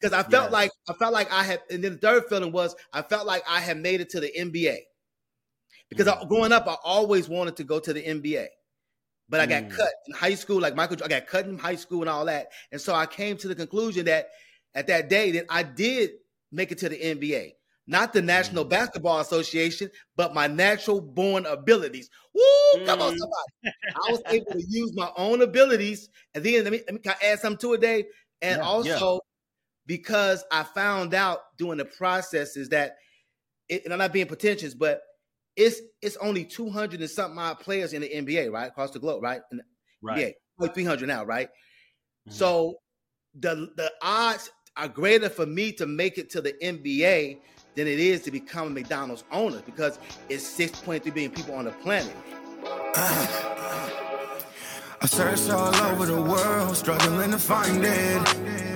because I felt yes. like I felt like I had, and then the third feeling was I felt like I had made it to the NBA because mm. I, growing up I always wanted to go to the NBA, but I got mm. cut in high school. Like Michael, I got cut in high school and all that, and so I came to the conclusion that at that day that I did make it to the NBA not the National mm. Basketball Association, but my natural born abilities. Woo! Come on, mm. somebody. I was able to use my own abilities. And then let me, let me add something to it, Dave. And yeah, also yeah. Because I found out during the process is that, it, and I'm not being pretentious, but it's it's only 200 and something odd players in the NBA, right? Across the globe, right? In the right. NBA, 300 now, right? Mm-hmm. So the the odds are greater for me to make it to the NBA than it is to become a McDonald's owner because it's 6.3 billion people on the planet. I searched all over the world, struggling to find it.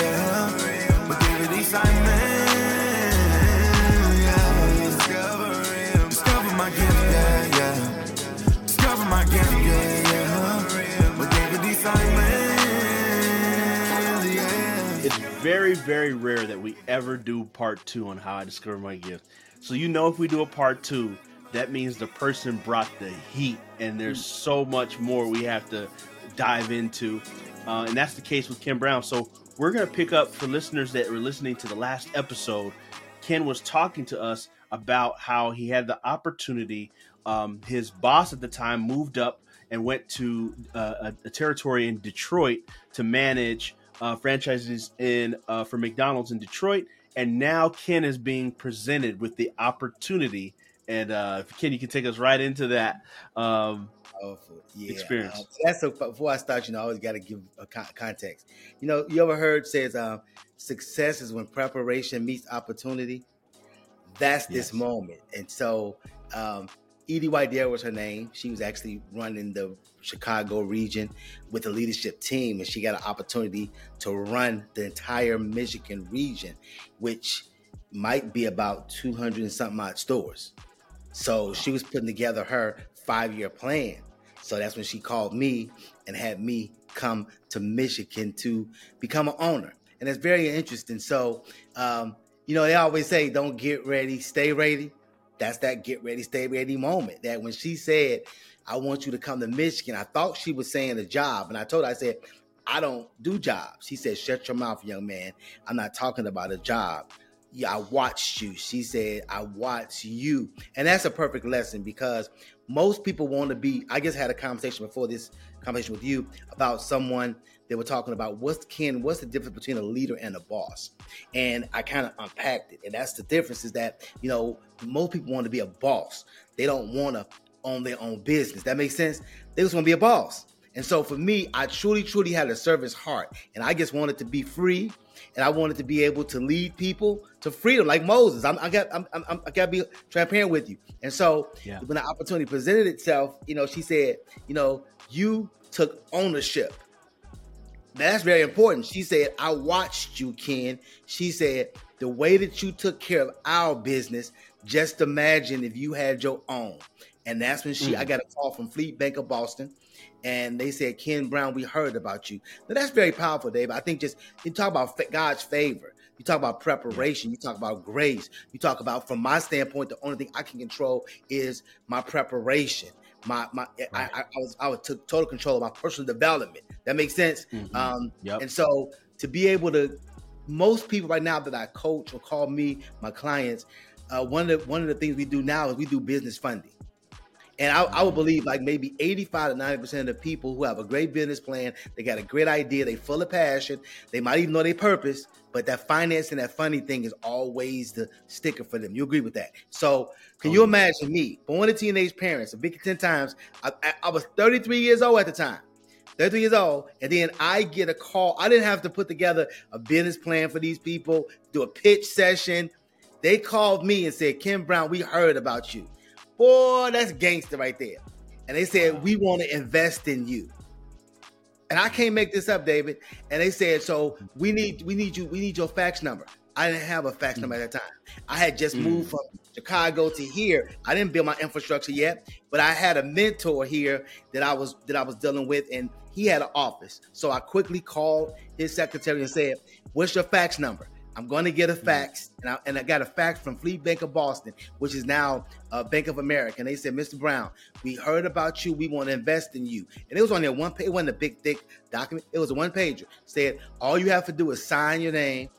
Very, very rare that we ever do part two on how I discover my gift. So you know if we do a part two, that means the person brought the heat and there's so much more we have to dive into uh, and that's the case with Ken Brown. So we're going to pick up for listeners that were listening to the last episode. Ken was talking to us about how he had the opportunity. Um, his boss at the time moved up and went to uh, a, a, territory in Detroit to manage uh, franchises in uh, for McDonald's in Detroit. And now Ken is being presented with the opportunity. And uh, Ken, you can take us right into that. Um. Yeah, experience. Um, that's so. Before I start, you know, I always got to give a context. You know, you ever heard says um, success is when preparation meets opportunity. That's yes. this moment, and so um, Edie White was her name. She was actually running the Chicago region with the leadership team, and she got an opportunity to run the entire Michigan region, which might be about 200 and something odd stores. So she was putting together her five year plan. So that's when she called me and had me come to Michigan to become an owner. And it's very interesting. So, um, you know, they always say, don't get ready, stay ready. That's that get ready, stay ready moment. That when she said, I want you to come to Michigan, I thought she was saying a job. And I told her, I said, I don't do jobs. She said, shut your mouth, young man. I'm not talking about a job. Yeah, I watched you. She said, I watched you. And that's a perfect lesson because most people want to be i just had a conversation before this conversation with you about someone they were talking about what's ken what's the difference between a leader and a boss and i kind of unpacked it and that's the difference is that you know most people want to be a boss they don't want to own their own business that makes sense they just want to be a boss and so for me i truly truly had a service heart and i just wanted to be free and I wanted to be able to lead people to freedom, like Moses. I'm, I got, I'm, I'm, I got to be transparent with you. And so, yeah. when the opportunity presented itself, you know, she said, you know, you took ownership. That's very important. She said, I watched you, Ken. She said, the way that you took care of our business, just imagine if you had your own. And that's when she, mm. I got a call from Fleet Bank of Boston and they said, Ken Brown, we heard about you. Now that's very powerful, Dave. I think just you talk about God's favor. You talk about preparation. You talk about grace. You talk about, from my standpoint, the only thing I can control is my preparation. My my, right. I, I, I, was I took total control of my personal development. That makes sense. Mm-hmm. Um, yep. And so to be able to, most people right now that I coach or call me my clients, uh, one of the, one of the things we do now is we do business funding. And I, I would believe like maybe 85 to 90% of the people who have a great business plan, they got a great idea, they full of passion, they might even know their purpose, but that financing, that funding thing is always the sticker for them. You agree with that? So can oh, you imagine me, born to teenage parents, a big 10 times, I, I, I was 33 years old at the time. 33 years old, and then I get a call. I didn't have to put together a business plan for these people, do a pitch session. They called me and said, Ken Brown, we heard about you. Boy, that's gangster right there. And they said, We want to invest in you. And I can't make this up, David. And they said, So we need we need you, we need your fax number. I didn't have a fax number at that time. I had just mm. moved from Chicago to here. I didn't build my infrastructure yet, but I had a mentor here that I was that I was dealing with, and he had an office. So I quickly called his secretary and said, "What's your fax number?" I'm going to get a fax, and I, and I got a fax from Fleet Bank of Boston, which is now uh, Bank of America. And they said, Mr. Brown, we heard about you. We want to invest in you. And it was on there one page. It wasn't a big, thick document. It was a one pager. Said, all you have to do is sign your name,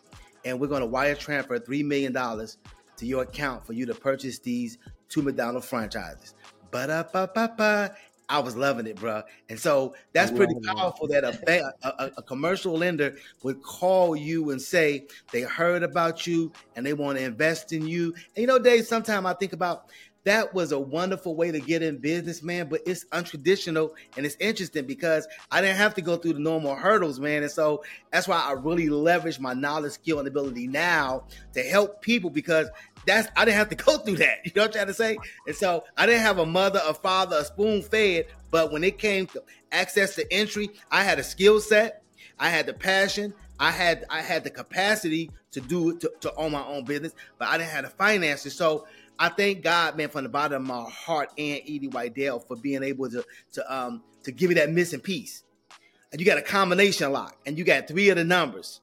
and we're going to wire transfer $3 million to your account for you to purchase these two McDonald's franchises. Ba-da-ba-ba-ba. I was loving it, bro. And so that's pretty powerful that a, a, a, commercial lender would call you and say they heard about you and they want to invest in you. And you know, Dave, sometimes I think about that was a wonderful way to get in business, man. But it's untraditional and it's interesting because I didn't have to go through the normal hurdles, man. And so that's why I really leverage my knowledge, skill, and ability now to help people because that's I didn't have to go through that. You know what I'm trying to say? And so I didn't have a mother, a father, a spoon fed. But when it came to access to entry, I had a skill set, I had the passion, I had I had the capacity to do it to, to own my own business, but I didn't have the finances. So I thank God, man, from the bottom of my heart and Edie Whitedale for being able to to um to give me that missing piece. And you got a combination lock, and you got three of the numbers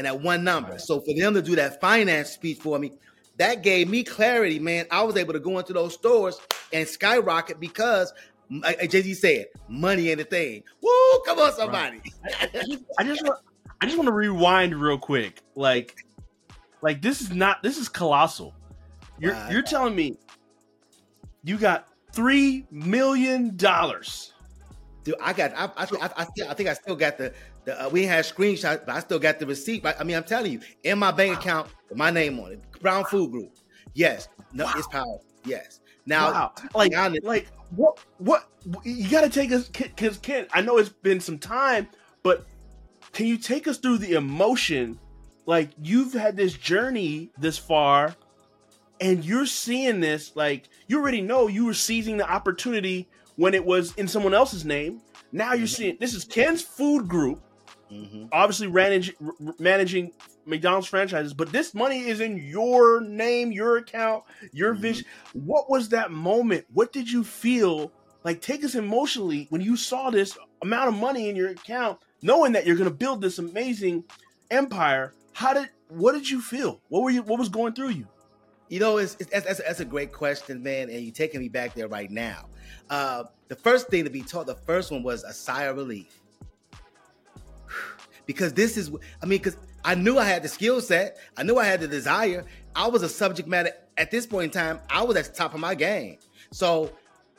and that one number. So for them to do that finance speech for me, that gave me clarity, man. I was able to go into those stores and skyrocket because like Jay Z said, money ain't a thing. Woo, come on, somebody. Right. I, just, I just want I just want to rewind real quick. Like, like this is not this is colossal. You're wow. you're telling me you got three million dollars. Dude, I got I I, I, I, I think I still got the the uh, we had screenshots, but I still got the receipt. I mean, I'm telling you, in my bank wow. account, with my name on it, Brown Food Group. Yes, no, wow. it's powerful. Yes. Now, wow. like, honest, like what? What you got to take us? Because Ken, I know it's been some time, but can you take us through the emotion? Like you've had this journey this far, and you're seeing this. Like you already know you were seizing the opportunity when it was in someone else's name. Now you're mm-hmm. seeing this is Ken's Food Group, mm-hmm. obviously managing managing McDonald's franchises, but this money is in your name, your account, your mm-hmm. vision. What was that moment? What did you feel? Like, take us emotionally when you saw this amount of money in your account, knowing that you're going to build this amazing empire. How did? What did you feel? What were you? What was going through you? You know, it's, it's that's, that's, a great question, man, and you're taking me back there right now. Uh, the first thing to be taught, the first one was a sigh of relief, because this is, I mean, because I knew I had the skill set, I knew I had the desire. I was a subject matter at this point in time. I was at the top of my game, so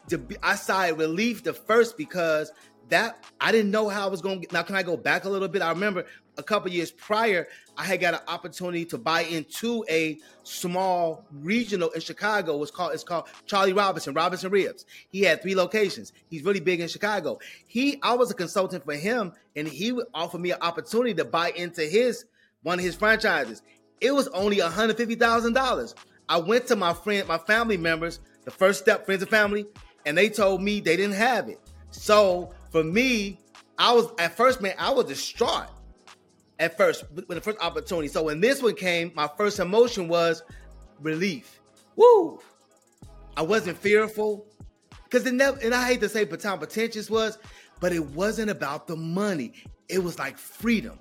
to I sighed relief the first because that I didn't know how I was going. to Now, can I go back a little bit? I remember a couple years prior, I had got an opportunity to buy into a small regional in Chicago. It's called it's called Charlie Robinson, Robinson Ribs. He had three locations. He's really big in Chicago. He I was a consultant for him, and he offered me an opportunity to buy into his one of his franchises. It was only $150,000. I went to my friend, my family members, the first step, friends and family, and they told me they didn't have it. So for me, I was at first, man, I was distraught at first with the first opportunity. So when this one came, my first emotion was relief. Woo! I wasn't fearful because it never, and I hate to say Baton pretentious was, but it wasn't about the money. It was like freedom.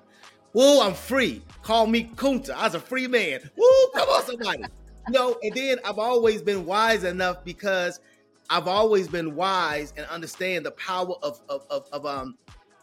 Woo, I'm free. Call me Kunta. I was a free man. Woo, come on, somebody. you know, and then I've always been wise enough because I've always been wise and understand the power of of, of, of um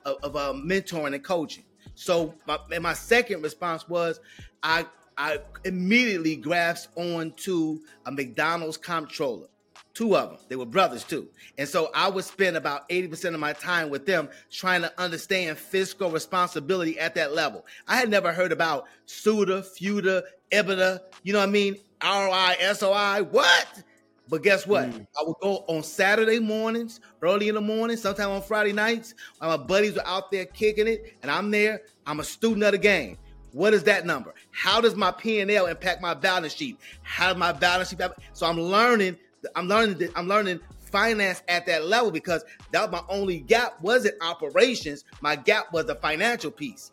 of, of um, mentoring and coaching. So my, my second response was, I I immediately grasped onto a McDonald's comptroller. Two of them. They were brothers too. And so I would spend about 80% of my time with them trying to understand fiscal responsibility at that level. I had never heard about SUTA, FUTA, EBITDA, you know what I mean? ROI, SOI, what? But guess what? Mm. I would go on Saturday mornings, early in the morning, sometime on Friday nights. My buddies were out there kicking it, and I'm there. I'm a student of the game. What is that number? How does my P and L impact my balance sheet? How does my balance sheet? So I'm learning. I'm learning. I'm learning finance at that level because that was my only gap wasn't operations. My gap was the financial piece.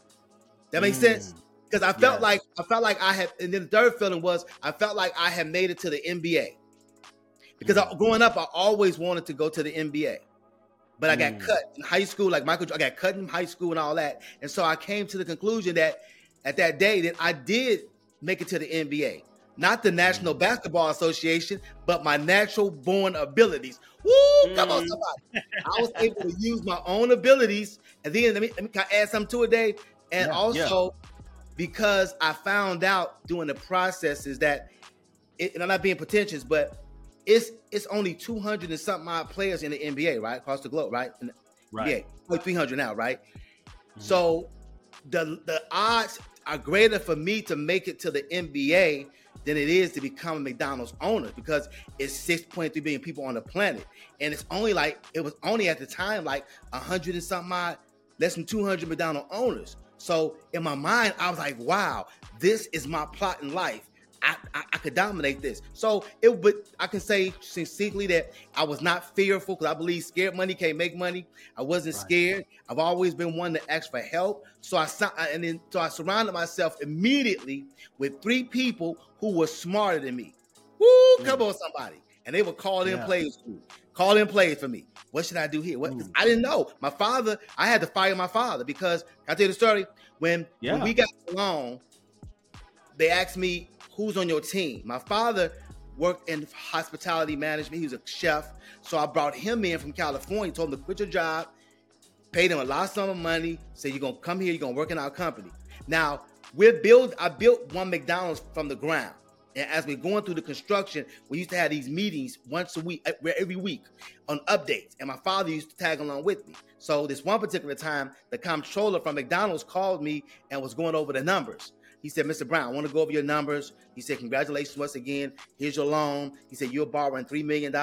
That makes mm. sense because I felt yes. like I felt like I had. And then the third feeling was I felt like I had made it to the NBA because I, growing up, I always wanted to go to the NBA, but I got mm. cut in high school. Like Michael, I got cut in high school and all that, and so I came to the conclusion that at that day that I did make it to the NBA, not the National mm. Basketball Association, but my natural born abilities. Woo! Mm. Come on, mm. somebody! I was able to use my own abilities, and then let me, let me add something to it, Dave, and yeah, also. Yeah. Because I found out during the process is that, it, and I'm not being pretentious, but it's it's only 200 and something odd players in the NBA, right? Across the globe, right? The right. NBA, 300 now, right? Mm-hmm. So the the odds are greater for me to make it to the NBA than it is to become a McDonald's owner because it's 6.3 billion people on the planet. And it's only like it was only at the time like 100 and something odd, less than 200 McDonald's owners. So in my mind, I was like, wow, this is my plot in life. I, I, I, could dominate this. So it would I can say succinctly that I was not fearful because I believe scared money can't make money. I wasn't right. scared. I've always been one to ask for help. So I and then so I surrounded myself immediately with three people who were smarter than me. Woo, mm. come on, somebody. And they would call in yeah. plays for me. Call in plays for me. What should I do here? What I didn't know. My father, I had to fire my father because I tell you the story. When, yeah. when we got along, they asked me who's on your team. My father worked in hospitality management. He was a chef. So I brought him in from California, told him to quit your job, paid him a lot of sum of money, said you're gonna come here, you're gonna work in our company. Now we're build I built one McDonald's from the ground. And as we're going through the construction, we used to have these meetings once a week, every week on updates. And my father used to tag along with me. So this one particular time, the comptroller from McDonald's called me and was going over the numbers. He said, Mr. Brown, I want to go over your numbers. He said, Congratulations once again. Here's your loan. He said, You're borrowing $3 million.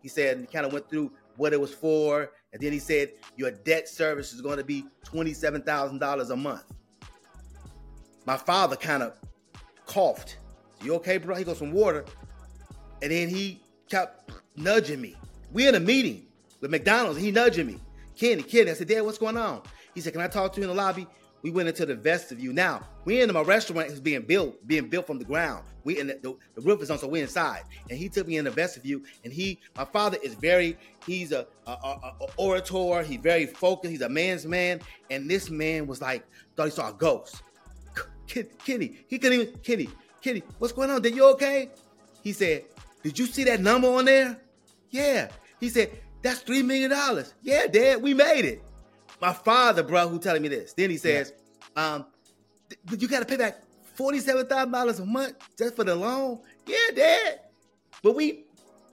He said, he kind of went through what it was for. And then he said, Your debt service is going to be $27,000 a month. My father kind of coughed. You okay, bro? He goes some water. And then he kept nudging me. We're in a meeting with McDonald's, he nudging me. Kenny, Kenny. I said, Dad, what's going on? He said, Can I talk to you in the lobby? We went into the vestibule. Now we in my restaurant is being built, being built from the ground. We in the, the, the, roof is on, so we inside. And he took me in the vestibule. And he, my father, is very. He's a, a, a, a orator. He's very focused. He's a man's man. And this man was like thought he saw a ghost. Kenny, he couldn't even. Kenny, Kenny, what's going on? Did you okay? He said, Did you see that number on there? Yeah. He said, That's three million dollars. Yeah, Dad, we made it my father, bro, who telling me this. Then he says, yeah. um, but you got to pay back forty-seven thousand dollars a month just for the loan. Yeah, Dad. But we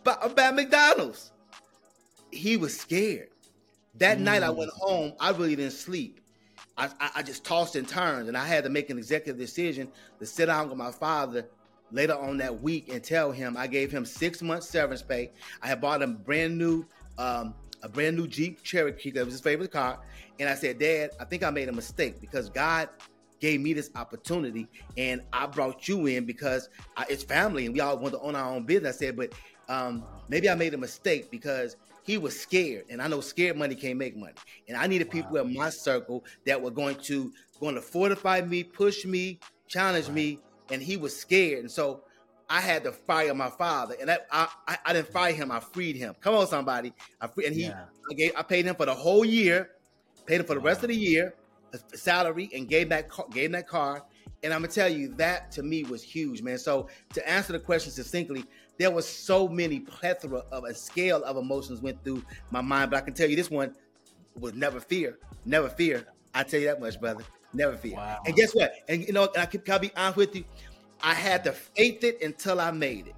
bought, about McDonald's. He was scared. That mm. night I went home. I really didn't sleep. I, I, I just tossed and turned, and I had to make an executive decision to sit down with my father later on that week and tell him I gave him six months severance pay. I had bought him brand new um, a brand new Jeep Cherokee that was his favorite car. And I said, Dad, I think I made a mistake because God gave me this opportunity and I brought you in because I, it's family and we all want to own our own business. I said, but um, maybe I made a mistake because he was scared and I know scared money can't make money. And I needed people in my circle that were going to going to fortify me, push me, challenge right. me. And he was scared. And so I had to fire my father, and I, I, I didn't fire him. I freed him. Come on, somebody. I free, and he yeah. I gave I paid him for the whole year, paid him for the wow. rest of the year, a salary, and gave that gave him that car. And I'm gonna tell you that to me was huge, man. So to answer the question succinctly, there was so many plethora of a scale of emotions went through my mind, but I can tell you this one was never fear, never fear. I tell you that much, brother. Never fear. Wow. And guess what? And you know, I can, can I be honest with you? I had to faith it until I made it.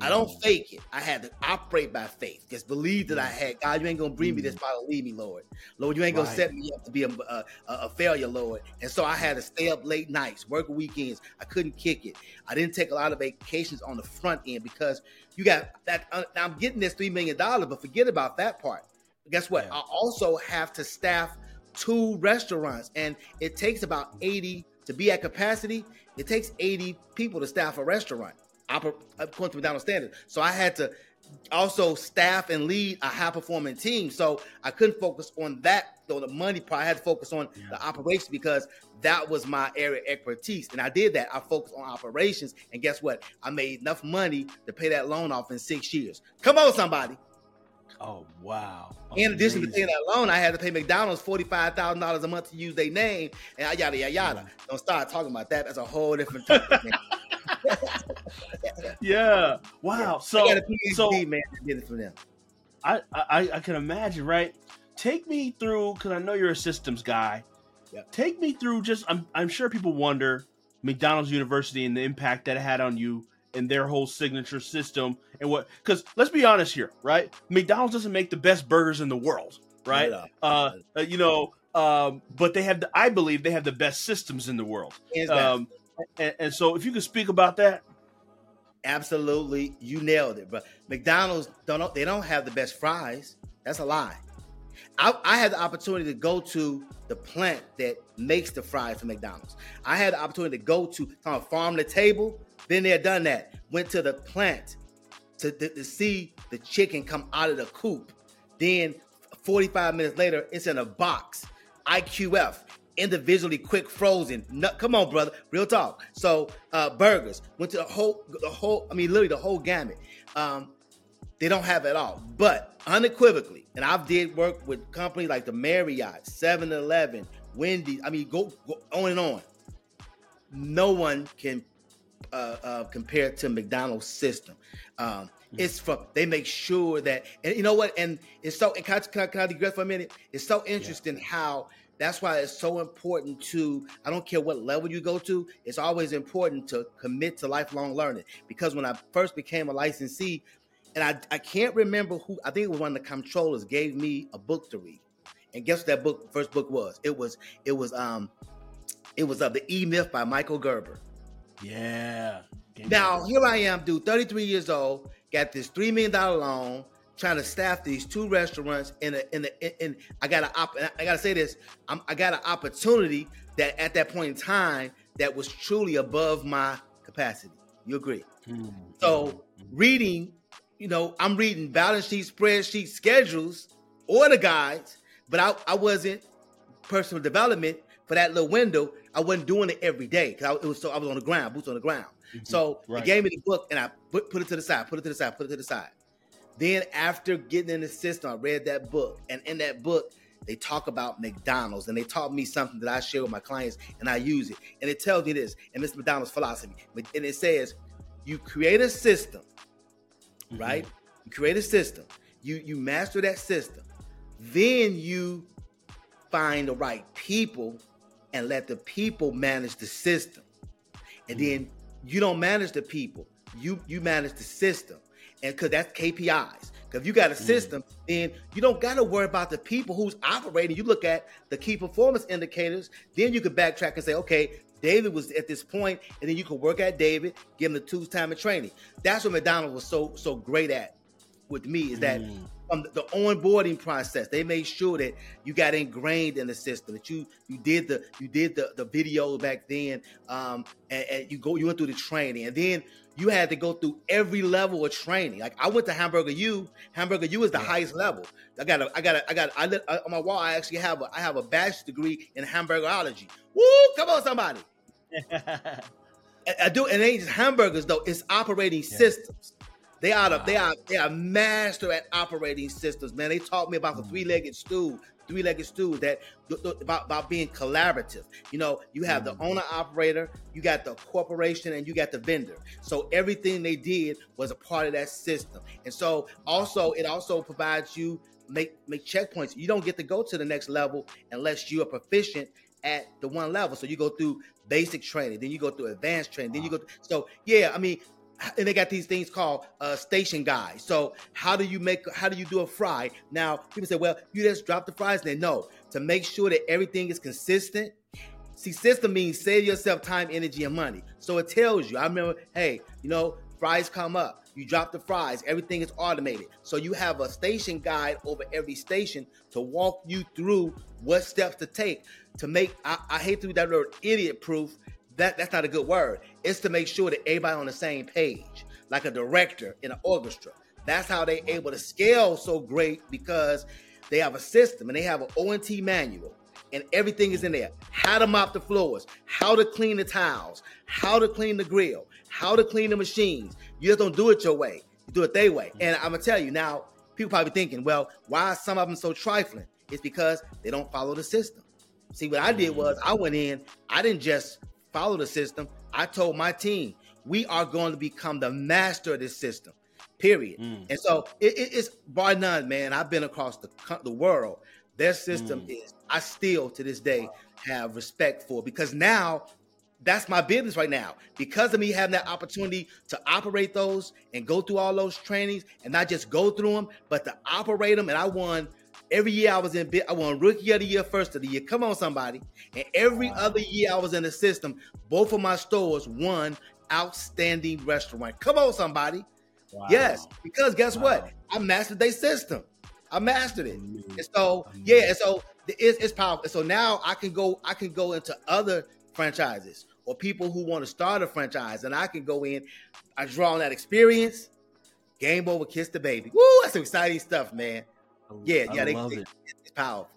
I don't Mm. fake it. I had to operate by faith. Just believe that I had God. You ain't gonna bring me this far to leave me, Lord. Lord, you ain't gonna set me up to be a, a, a failure, Lord. And so I had to stay up late nights, work weekends. I couldn't kick it. I didn't take a lot of vacations on the front end because you got that. Uh, now I'm getting this three million dollars, but forget about that part. Guess what? Yeah. I also have to staff two restaurants, and it takes about eighty to be at capacity. It takes eighty people to staff a restaurant according to McDonald's standards. So I had to also staff and lead a high performing team. So I couldn't focus on that, though the money part. I had to focus on Yeah. the operations because that was my area of expertise. And I did that. I focused on operations. And guess what? I made enough money to pay that loan off in six years. Come on, somebody. Oh wow! In addition to paying that loan, I had to pay McDonald's $45,000 a month to use their name and yada, yada, yada. Mm. Don't start talking about that. That's a whole different topic, yeah. Wow. I So PhD, so man. I did it for them. I, I I can imagine, right? Take me through because I know you're a systems guy. Take me through. Just I'm I'm sure people wonder McDonald's University and the impact that it had on you and their whole signature system and what. Because let's be honest here, right? McDonald's doesn't make the best burgers in the world, right? Uh, uh, you know, um, but they have the. I believe they have the best systems in the world. Um, and, and so if you could speak about that, Absolutely, you nailed it. But McDonald's don't they don't have the best fries. That's a lie. I, I had the opportunity to go to the plant that makes the fries for McDonald's. I had the opportunity to go to kind of farm to table. Been there, done that. Went to the plant to, to, to see the chicken come out of the coop. Then 45 minutes later, it's in a box. IQF, individually quick frozen. No, come on, brother. Real talk. So uh burgers. Went to the whole the whole, I mean literally the whole gamut. Um, they don't have it all. But unequivocally, and I've did work with companies like the Marriott, 7-Eleven, Wendy's. I mean, go, go on and on. No one can uh, uh, compare to McDonald's system. Um, it's from they make sure that, and you know what? And it's so. And can I, can I, can I digress for a minute? It's so interesting how. That's why it's so important to. I don't care what level you go to. It's always important to commit to lifelong learning. Because when I first became a licensee, and I, I can't remember who. I think it was one of the controllers gave me a book to read. And guess what that book first book was? It was it was um it was of the E Myth by Michael Gerber. Yeah. Game Now changer. here I am, dude, 33 years old, got this three million dollar loan, trying to staff these two restaurants in a in a in, I got a op, I gotta say this, I'm, I got an opportunity that at that point in time that was truly above my capacity. You agree? Hmm. So reading, you know, I'm reading balance sheet, spreadsheet, schedules, order guides, but I, I wasn't personal development for that little window. I wasn't doing it every day because it was so I was on the ground, boots on the ground. So Right. they gave me the book and I put, put it to the side, put it to the side, put it to the side. Then after getting in the system, I read that book, and in that book, they talk about McDonald's, and they taught me something that I share with my clients, and I use it. And it tells me this, and this McDonald's philosophy, and it says, you create a system, Mhm. right? You create a system, you you master that system, then you find the right people and let the people manage the system. And then you don't manage the people, you you manage the system. And cause that's KPIs. Cause if you got a system, then you don't gotta worry about the people who's operating. You look at the key performance indicators, then you can backtrack and say, okay, David was at this point, and then you can work at David, give him the two time of training. That's what McDonald's was so so great at with me is that Mm. From the, the onboarding process, they made sure that you got ingrained in the system, that you you did the you did the the video back then, um, and, and you go you went through the training, and then you had to go through every level of training. Like I went to Hamburger U. Hamburger U is the Yeah. highest level. I got a, I got a, I got I lit, uh, on my wall. I actually have a I have a bachelor's degree in hamburgerology. Woo! Come on, somebody. I, I do, and it ain't just hamburgers though. It's operating systems. They are the, they are they are master at operating systems, man. They taught me about the Mm. three legged stool, three legged stool that th- th- about about being collaborative. You know, you have the Mm. owner operator, you got the corporation, and you got the vendor. So everything they did was a part of that system. And so also it also provides you make make checkpoints. You don't get to go to the next level unless you are proficient at the one level. So you go through basic training, then you go through advanced training, then you go. So yeah, I mean, and they got these things called uh, station guides. So how do you make? How do you do a fry? Now people say, well, you just drop the fries. Then no, to make sure that everything is consistent. See, system means save yourself time, energy, and money. So it tells you. I remember, hey, you know, fries come up. You drop the fries, everything is automated. So you have a station guide over every station to walk you through what steps to take to make. I, I hate to be that word idiot proof. That that's not a good word. It's to make sure that everybody on the same page, like a director in an orchestra. That's how they able to scale so great because they have a system and they have an O&T manual and everything is in there. How to mop the floors, how to clean the tiles, how to clean the grill, how to clean the machines. You just don't do it your way. You do it their way. And I'm gonna tell you now, people probably thinking, well, why are some of them so trifling? It's because they don't follow the system. See, what I did was I went in, I didn't just follow the system. I told my team, we are going to become the master of this system. Period. Mm. And so it, it, it's bar none, man. I've been across the the world. Their system mm. is I still to this day have respect for because now that's my business right now. Because of me having that opportunity to operate those and go through all those trainings and not just go through them, but to operate them. And I won every year I was in I won rookie of the year, first of the year. Come on, somebody. And every wow. other year I was in the system, both of my stores won outstanding restaurant. Come on, somebody. Wow. Yes, because guess wow. what? I mastered their system. I mastered it. And so, yeah, and so it's, it's powerful. And So now I can go, I can go into other franchises or people who want to start a franchise, and I can go in. I draw on that experience. Game over, kiss the baby. Woo, that's exciting stuff, man. Yeah, I yeah, they, they, it's powerful.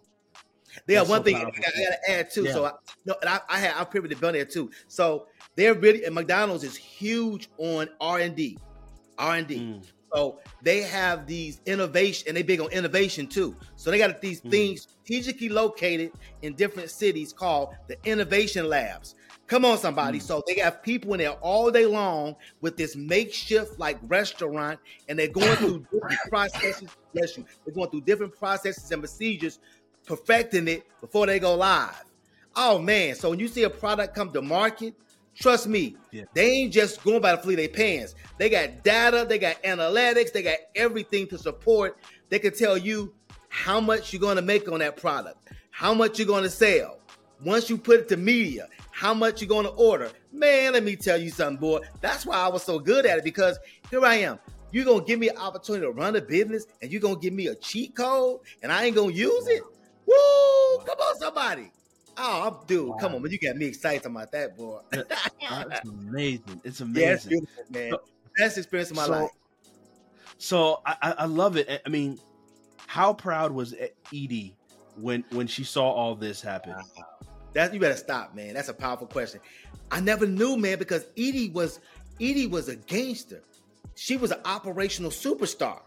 Yeah, one so thing. I, gotta add too. Yeah. So I, no, and I, I had I'm privy to be on there too. So they're really and McDonald's is huge on R and D, R and D. Mm. So they have these innovation, and they big on innovation too. So they got these mm. things strategically located in different cities called the innovation labs. Come on, somebody. Mm. So they got people in there all day long with this makeshift like restaurant, and they're going through different processes. Bless you. They're going through different processes and procedures, perfecting it before they go live. Oh man! So when you see a product come to market, Trust me, yeah. they ain't just going by the fleet of pants. They got data, they got analytics, they got everything to support. They can tell you how much you're going to make on that product, how much you're going to sell. Once you put it to media, how much you're going to order. Man, let me tell you something, boy. That's why I was so good at it because here I am. You're going to give me an opportunity to run a business and you're going to give me a cheat code and I ain't going to use it. Woo! Come on, somebody. Oh, dude, wow. come on, man! You got me excited about that, boy. That's amazing. It's amazing. Yeah, it's beautiful, man. So, Best experience of my so, life. So I, I love it. I mean, how proud was Edie when when she saw all this happen? That you better stop, man. That's a powerful question. I never knew, man, because Edie was Edie was a gangster. She was an operational superstar.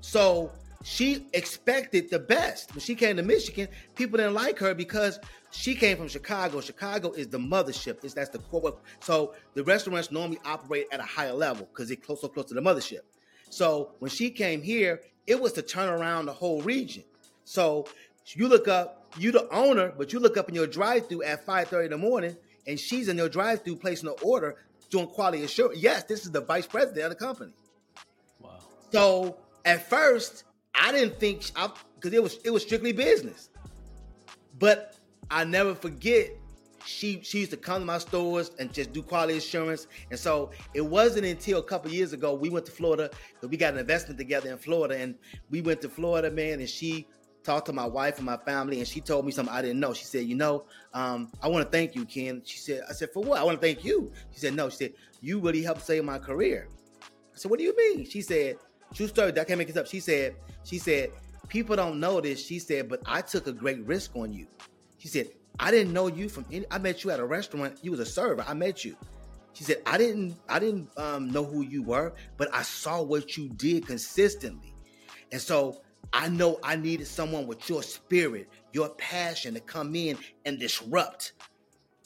So she expected the best. When she came to Michigan, people didn't like her because she came from Chicago. Chicago is the mothership. It's that's the core. So the restaurants normally operate at a higher level because they're close so close to the mothership. So when she came here, it was to turn around the whole region. So you look up, you the owner, but you look up in your drive-through at 5:30 in the morning, and she's in your drive-through placing an order doing quality assurance. Yes, this is the vice president of the company. Wow. So at first, I didn't think because it was it was strictly business. But I never forget she she used to come to my stores and just do quality assurance. And so it wasn't until a couple years ago we went to Florida because we got an investment together in Florida, and we went to Florida, man, and she talked to my wife and my family, and she told me something I didn't know. She said, "You know, um, I want to thank you, Ken." She said, "I said for what? I want to thank you." She said, "No." She said, "You really helped save my career." I said, "What do you mean?" She said, "True story. I can't make this up." She said, "She said people don't know this." She said, "But I took a great risk on you." She said, I didn't know you from any I met you at a restaurant. You was a server. I met you. She said, I didn't I didn't um, know who you were, but I saw what you did consistently. And so I know I needed someone with your spirit, your passion to come in and disrupt.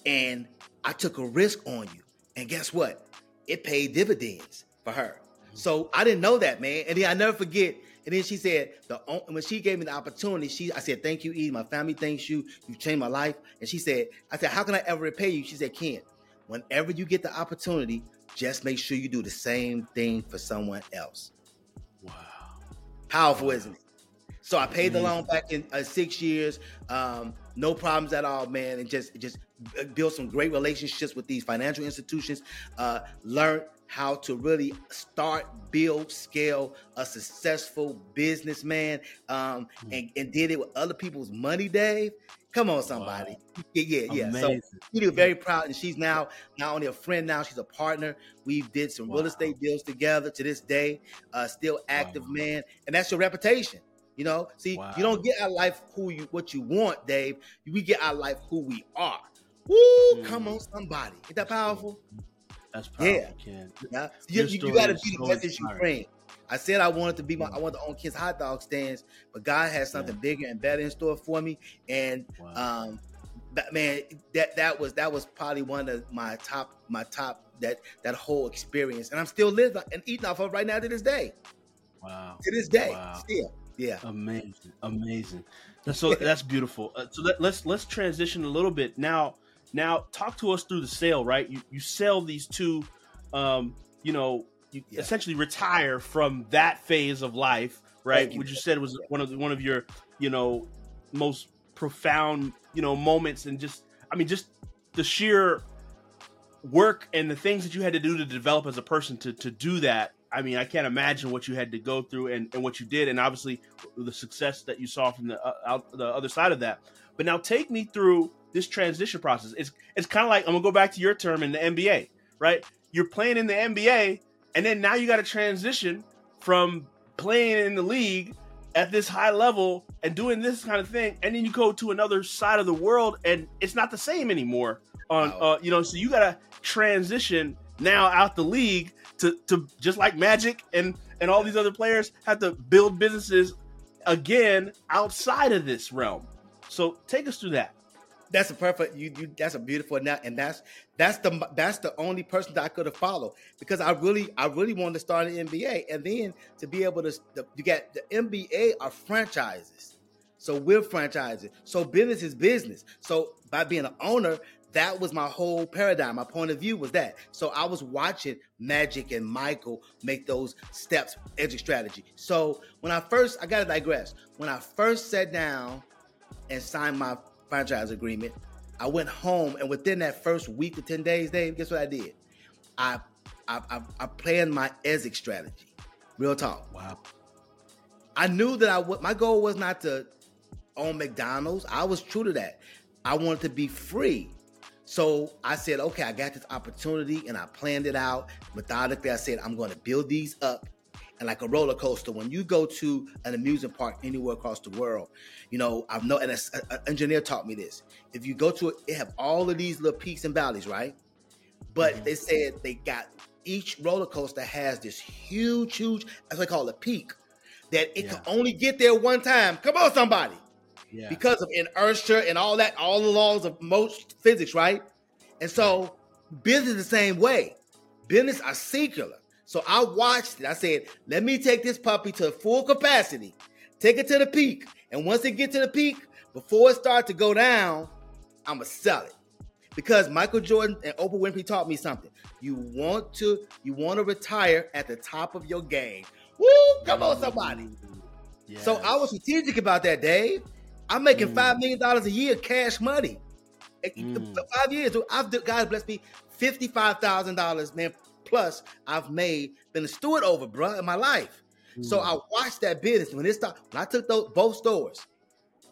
And I took a risk on you. And guess what? It paid dividends for her. So I didn't know that, man. And then I never forget. And then she said, the when she gave me the opportunity, she I said, Thank you, E. My family thanks you. You've changed my life. And she said, I said, How can I ever repay you? She said, Ken, whenever you get the opportunity, just make sure you do the same thing for someone else. Wow. Powerful, wow. isn't it? So I paid the loan back in uh, six years, um, no problems at all, man, and just just built some great relationships with these financial institutions. Uh, learned how to really start, build, scale a successful businessman, um, hmm. and, and did it with other people's money, Dave. Come on, somebody. Wow. Yeah, yeah, yeah. Amazing. So we are very proud, and she's now not only a friend now, she's a partner. We did some wow. real estate deals together to this day. Uh, still active, wow. man, and that's your reputation. You know, see, wow. you don't get our life who you what you want, Dave. We get our life who we are. Woo! Mm. Come on, somebody. Is that powerful? That's powerful, yeah. Ken. Yeah. You, you, you got to be the message you bring. I said I wanted to be my, I wanted to own kids hot dog stands, but God has something yeah. bigger and better in store for me. And wow. um, but man, that that was that was probably one of my top my top that that whole experience, and I'm still living and eating off of right now to this day. Wow. To this day, wow. still. Yeah. Amazing. Amazing. So that's beautiful. Uh, so let, let's let's transition a little bit now. Now, talk to us through the sale. Right, you you sell these two. Um, you know, you yeah. essentially retire from that phase of life. Right, which you said was one of the, one of your you know most profound you know moments, and just I mean just the sheer work and the things that you had to do to develop as a person to to do that I mean, I can't imagine what you had to go through and, and what you did, and obviously the success that you saw from the uh, out, the other side of that. But now take me through this transition process. It's it's kind of like I'm gonna go back to your term in the NBA, right? You're playing in the NBA, and then now you got to transition from playing in the league at this high level and doing this kind of thing, and then you go to another side of the world, and it's not the same anymore. On wow. uh, you know, so you got to transition now out the league to to just like Magic and and all these other players have to build businesses again outside of this realm. So take us through that. That's a perfect. You, you that's a beautiful and that's that's the that's the only person that I could have followed because I really I really wanted to start an NBA and then to be able to you get the NBA are franchises. So we're franchises. So business is business. So by being an owner, that was my whole paradigm. My point of view was that. So I was watching Magic and Michael make those steps, exit strategy. So when I first, I got to digress. When I first sat down and signed my franchise agreement, I went home, and within that first week to ten days, Dave, guess what I did? I I, I, I planned my exit strategy. Real talk. Wow. I knew that I my goal was not to own McDonald's. I was true to that. I wanted to be free. So I said, okay, I got this opportunity and I planned it out methodically. I said, I'm going to build these up. And like a roller coaster, when you go to an amusement park anywhere across the world, you know, I've known, and an engineer taught me this. If you go to it, it have all of these little peaks and valleys, right? But mm-hmm. they said they got each roller coaster has this huge, huge, as they call it, peak that it yeah. can only get there one time. Come on, somebody yeah. because of inertia and all that, all the laws of most physics, right? And so business the same way. Business are secular. So I watched it. I said, let me take this puppy to full capacity, take it to the peak. And once it get to the peak, before it start to go down, I'ma sell it. Because Michael Jordan and Oprah Winfrey taught me something. You want to, you want to retire at the top of your game. Woo! Come on, somebody. Yes. So I was strategic about that, Dave. I'm making mm. five million dollars a year cash money. Mm. Five years, I've God bless me, fifty five thousand dollars, man. Plus, I've made been a steward over, bro, in my life. Mm. So I watched that business when it started. When I took those both stores,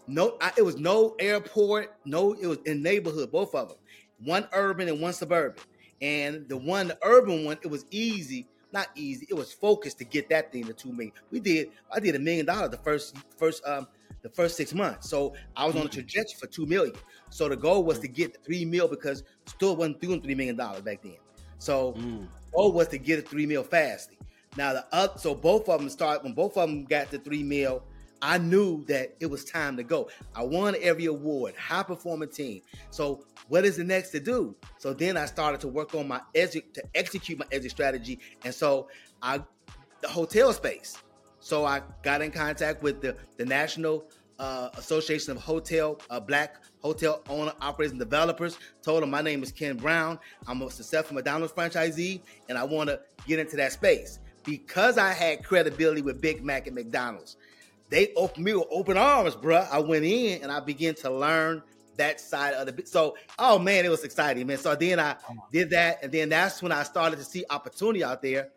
no, I, it was no airport, no, it was in neighborhood, both of them, one urban and one suburban. And the one, the urban one, it was easy not easy. It was focused to get that thing to two million. We did. I did a million dollars the first first um the first six months. So I was on a mm. trajectory for two million. So the goal was to get three mil because still wasn't doing three million dollars back then. So mm. goal was to get a three mil fastly. Now the up, so both of them start when both of them got the three mil. I knew that it was time to go. I won every award, high performing team. So what is the next to do? So then I started to work on my exit to execute my exit strategy. And so I the hotel space. So I got in contact with the the National uh, Association of Hotel uh, Black Hotel Owner Operators and Developers. Told them my name is Ken Brown. I'm a successful McDonald's franchisee, and I want to get into that space because I had credibility with Big Mac and McDonald's. They opened me with open arms, bruh. I went in and I began to learn that side of the so oh man it was exciting man so then i did that and then that's when i started to see opportunity out there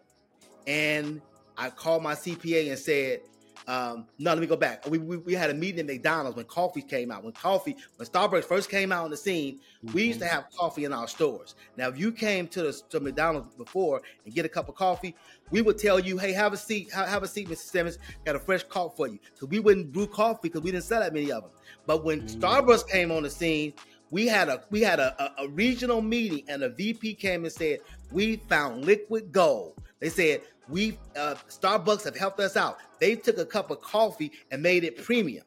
and i called my cpa and said um, no, let me go back. We, we, we, had a meeting at McDonald's when coffee came out. When coffee, when Starbucks first came out on the scene, mm-hmm. we used to mm-hmm. have coffee in our stores. Now, if you came to the to McDonald's before and get a cup of coffee, we would tell you, "Hey, have a seat, have, have a seat, Mr. Simmons. Got a fresh cup for you." Because we wouldn't brew coffee because we didn't sell that many of them. But when mm-hmm. Starbucks came on the scene, we had a we had a, a, a regional meeting, and a VP came and said, "We found liquid gold." They said we uh, Starbucks have helped us out. They took a cup of coffee and made it premium.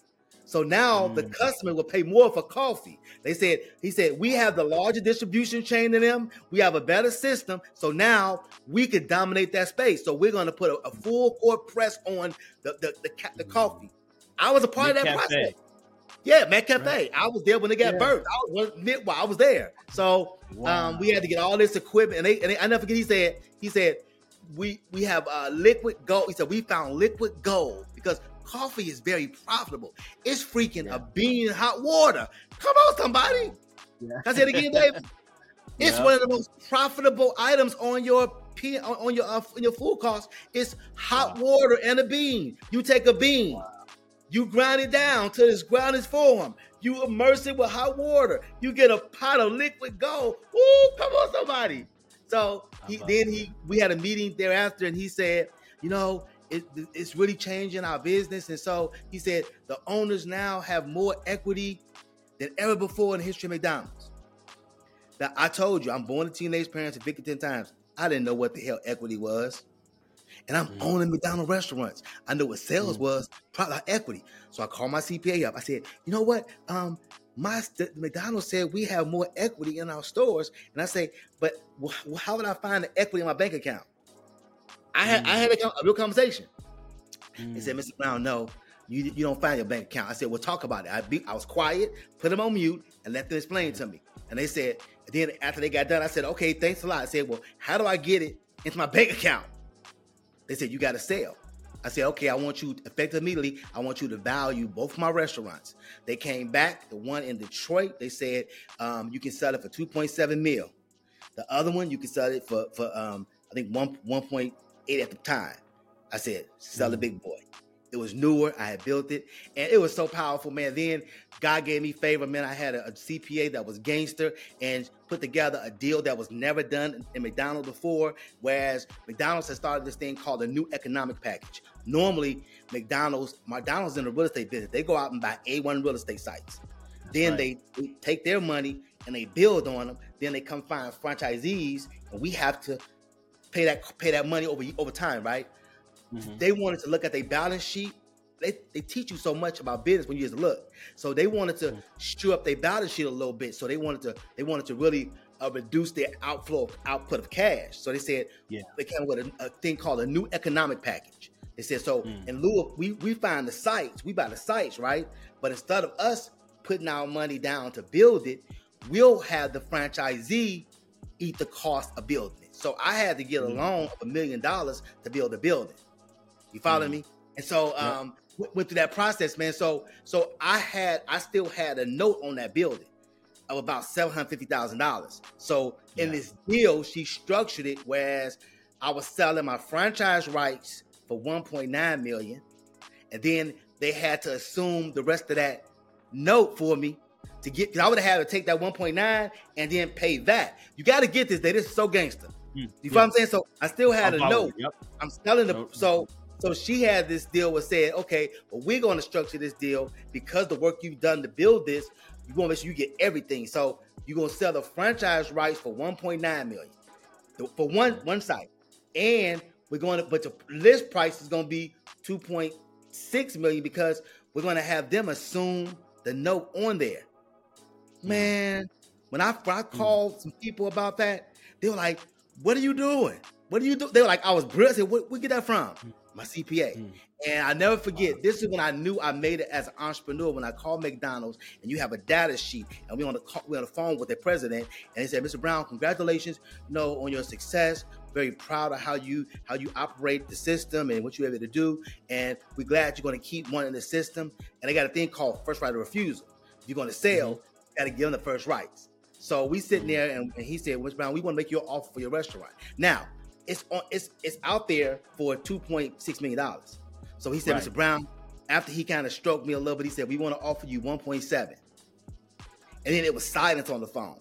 So now mm. the customer will pay more for coffee. They said, he said, we have the larger distribution chain than them. We have a better system. So now we could dominate that space. So we're going to put a, a, full court press on the, the, the, the coffee. I was a part of that Cafe. process. Yeah, McCafe. Right. I was there when they got yeah. burnt. I was I was there. So wow. um, we had to get all this equipment. And, they, and they, I never forget. He said, he said, we we have uh, liquid gold. He said we found liquid gold because coffee is very profitable. It's freaking yeah. a bean in hot water. Come on, somebody. Yeah. I said again, Dave. It's yeah. one of the most profitable items on your on your uh, on your food cost. It's hot wow. water and a bean. You take a bean, wow. you grind it down till it's ground is form. You immerse it with hot water. You get a pot of liquid gold. Ooh, come on, somebody. So he, then he we had a meeting thereafter, and he said, you know, it, it's really changing our business. And so he said the owners now have more equity than ever before in the history of McDonald's. Now I told you, I'm born to teenage parents and 10 times. I didn't know what the hell equity was. And I'm mm. owning McDonald's restaurants. I know what sales mm. was, probably equity. So I called my CPA up. I said, you know what? Um, my McDonald's said we have more equity in our stores, and I say, but how would I find the equity in my bank account? I had mm. I had a, a, real conversation. Mm. He said, Mr. Brown, no, you you don't find your bank account. I said, well, talk about it. I be, I was quiet, put them on mute, and let them explain it to me. And they said, then after they got done, I said, okay, thanks a lot. I said, well, how do I get it into my bank account? They said, you got to sell. I said, okay, I want you effective immediately. I want you to value both my restaurants. They came back. The one in Detroit, they said um, you can sell it for 2.7 mil. The other one, you can sell it for for um, I think one 1.8 at the time. I said, sell the big boy. It was newer. I had built it, and it was so powerful, man. Then God gave me favor, man. I had a, a, CPA that was gangster and put together a deal that was never done in McDonald's before. Whereas McDonald's has started this thing called a new economic package. Normally, McDonald's, McDonald's in the real estate business, they go out and buy A1 real estate sites. then right. they, they take their money and they build on them. Then they come find franchisees, and we have to pay that pay that money over over time, right? Mm-hmm. They wanted to look at their balance sheet. They, they teach you so much about business when you just look. So they wanted to mm-hmm. up their balance sheet a little bit. So they wanted to they wanted to really uh, reduce their outflow output of cash. So they said yeah. they came with a, a thing called a new economic package. They said so mm. in lieu of we we find the sites, we buy the sites, right? But instead of us putting our money down to build it, we'll have the franchisee eat the cost of building it. So I had to get a mm. loan of a million dollars to build a building. You follow mm. me? And so um went through that process, man. So so I had I still had a note on that building of about seven hundred fifty thousand dollars. So yeah. in this deal, she structured it whereas I was selling my franchise rights for one point nine million, and then they had to assume the rest of that note for me to get. Cause I would have had to take that one point nine and then pay that. You got to get this. That this is so gangster. Mm, you yeah. feel what I'm saying? So I still had I'm a note. Yep. I'm selling the so so she had this deal with saying, okay, well, we're going to structure this deal because the work you've done to build this, you're going to make sure you get everything. So you're going to sell the franchise rights for 1.9 million for one one site, and we're going to, but the list price is going to be 2.6 million because we're going to have them assume the note on there. Mm. Man, when I, when I mm. called some people about that, they were like, "What are you doing? what are you doing?" They were like, I was brilliant. I said, where, where get that from? Mm. My CPA. Mm. And I never forget, this is when I knew I made it as an entrepreneur. When I called McDonald's and you have a data sheet, and we on the call, we on the phone with the president, and he said, "Mr. Brown, congratulations, you know, on your success. Very proud of how you how you operate the system and what you're able to do. And we're glad you're going to keep one in the system. And they got a thing called first right of refusal. If you're going to sell, you got to give them the first rights. So we sitting there, and, and he said, "Mr. Brown, we want to make you an offer for your restaurant now." It's on. It's it's out there for two point six million dollars. So he said, Right. Mr. Brown, after he kind of stroked me a little bit, he said, We want to offer you 1.7. And then it was silence on the phone.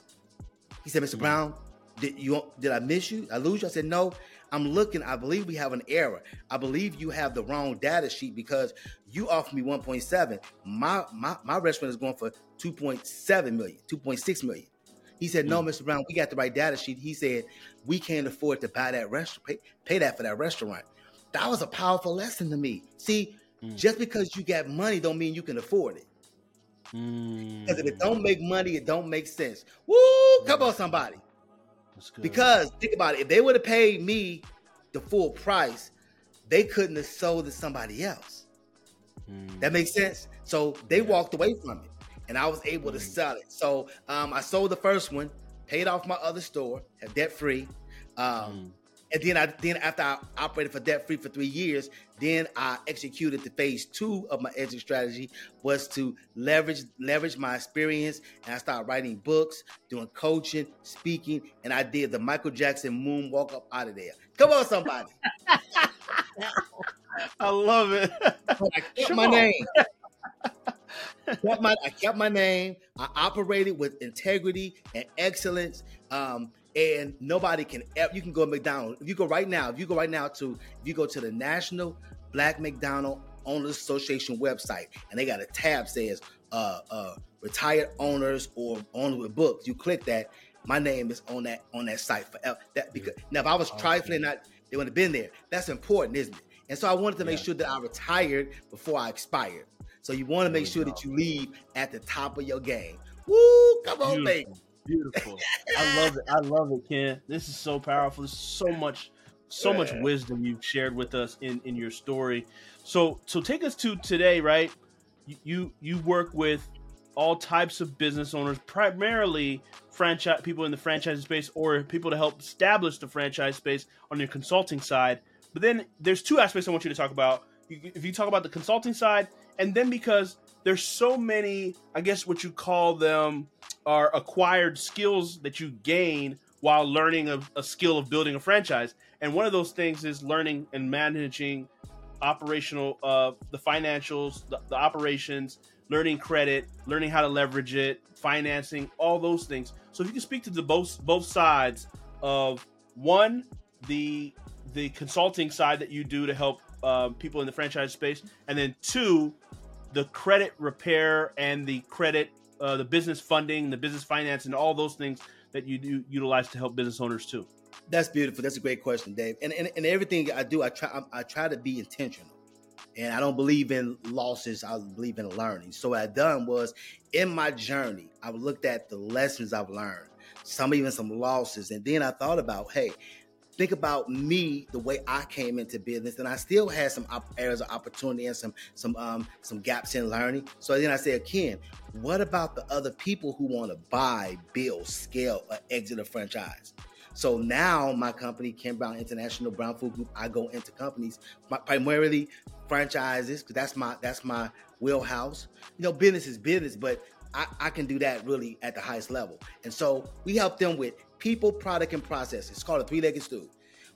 He said, Mr. Hmm. Brown, did you did I miss you? I lose you? I said, No, I'm looking. I believe we have an error. I believe you have the wrong data sheet because you offered me 1.7. My my my restaurant is going for 2.7 million, 2.6 million. He said, No, Mr. Brown, we got the right data sheet. He said, We can't afford to buy that restaurant, pay, pay that for that restaurant. That was a powerful lesson to me. See, Mm. just because you got money don't mean you can afford it. Mm. Because if it don't make money, it don't make sense. Woo! Come on, somebody. That's good. Because think about it. If they would have paid me the full price, they couldn't have sold to somebody else. Mm. That makes sense. So they Yeah. walked away from it, and I was able to sell it. So um, I sold the first one, paid off my other store, had debt free. Um, Mm. and then I then after I operated for debt free for three years, then I executed the phase two of my exit strategy was to leverage leverage my experience and I started writing books, doing coaching, speaking, and I did the Michael Jackson moonwalk up out of there. Come on, somebody! I love it. I kept Come my on. name. kept my, I kept my name. I operated with integrity and excellence. Um, and nobody can ever, you can go to McDonald's. If you go right now, if you go right now to, if you go to the National Black McDonald Owners Association website, and they got a tab says uh, uh, retired owners or owners with books, you click that. My name is on that on that site forever. That because now if I was trifling, not they wouldn't have been there. That's important, isn't it? And so I wanted to make Yeah. sure that I retired before I expired. So you want to make sure that you leave at the top of your game. Woo! Come on, baby. Beautiful. Beautiful. I love it. I love it, Ken. This is so powerful. There's so much, so much wisdom you've shared with us in in your story. So so take us to today, right? You you, you work with all types of business owners, primarily franchise people in the franchise space or people to help establish the franchise space on your consulting side. But then there's two aspects I want you to talk about. If you talk about the consulting side, and then because there's so many, I guess what you call them are acquired skills that you gain while learning a, a skill of building a franchise. And one of those things is learning and managing operational uh the financials, the, the operations, learning credit, learning how to leverage it, financing, all those things. So if you can speak to the both both sides of one, the the consulting side that you do to help uh, people in the franchise space, and then two, the credit repair and the credit, uh, the business funding, the business finance, and all those things that you do utilize to help business owners too. That's beautiful. That's a great question, Dave. And and, and everything I do, I try I, I try to be intentional. And I don't believe in losses. I believe in learning. So what I done was in my journey, I looked at the lessons I've learned, some even some losses, and then I thought about, hey, think about me the way I came into business, and I still had some op- areas of opportunity and some some um some gaps in learning. So then I said, Ken, what about the other people who want to buy, build, scale, or exit a franchise? So now my company, Ken Brown International Brown Food Group, I go into companies primarily franchises because that's my that's my wheelhouse. You know, business is business, but I, I can do that really at the highest level. And so we help them with people, product, and process. It's called a three-legged stool.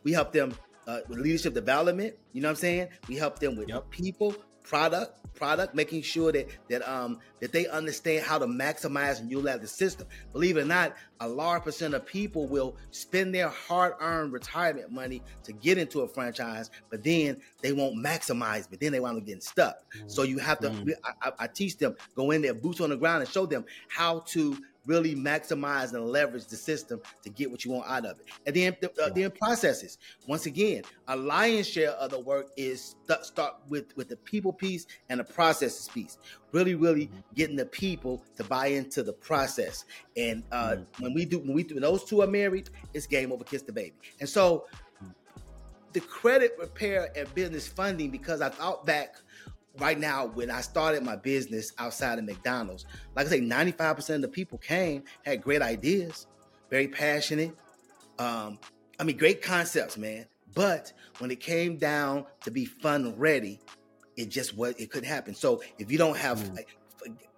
We help them uh, with leadership development. You know what I'm saying? We help them with Yep. people, product, product, making sure that that um that they understand how to maximize and utilize the system. Believe it or not, a large percent of people will spend their hard-earned retirement money to get into a franchise, but then they won't maximize, but then they wind up getting stuck. So you have to. Mm. I, I, I teach them go in there, boots on the ground, and show them how to really maximize and leverage the system to get what you want out of it. And then the, uh, then processes. Once again, a lion's share of the work is st- start with with the people piece and the processes piece. Really, really Mhm. getting the people to buy into the process. And uh, Mhm. when we do when we do when those two are married, it's game over, kiss the baby. And so the credit repair and business funding because I thought back right now when I started my business outside of McDonald's, like I say, 95% of the people came, had great ideas, very passionate. Um, I mean, great concepts, man. But when it came down to be fun ready, it just was it couldn't happen. So if you don't have mm. like,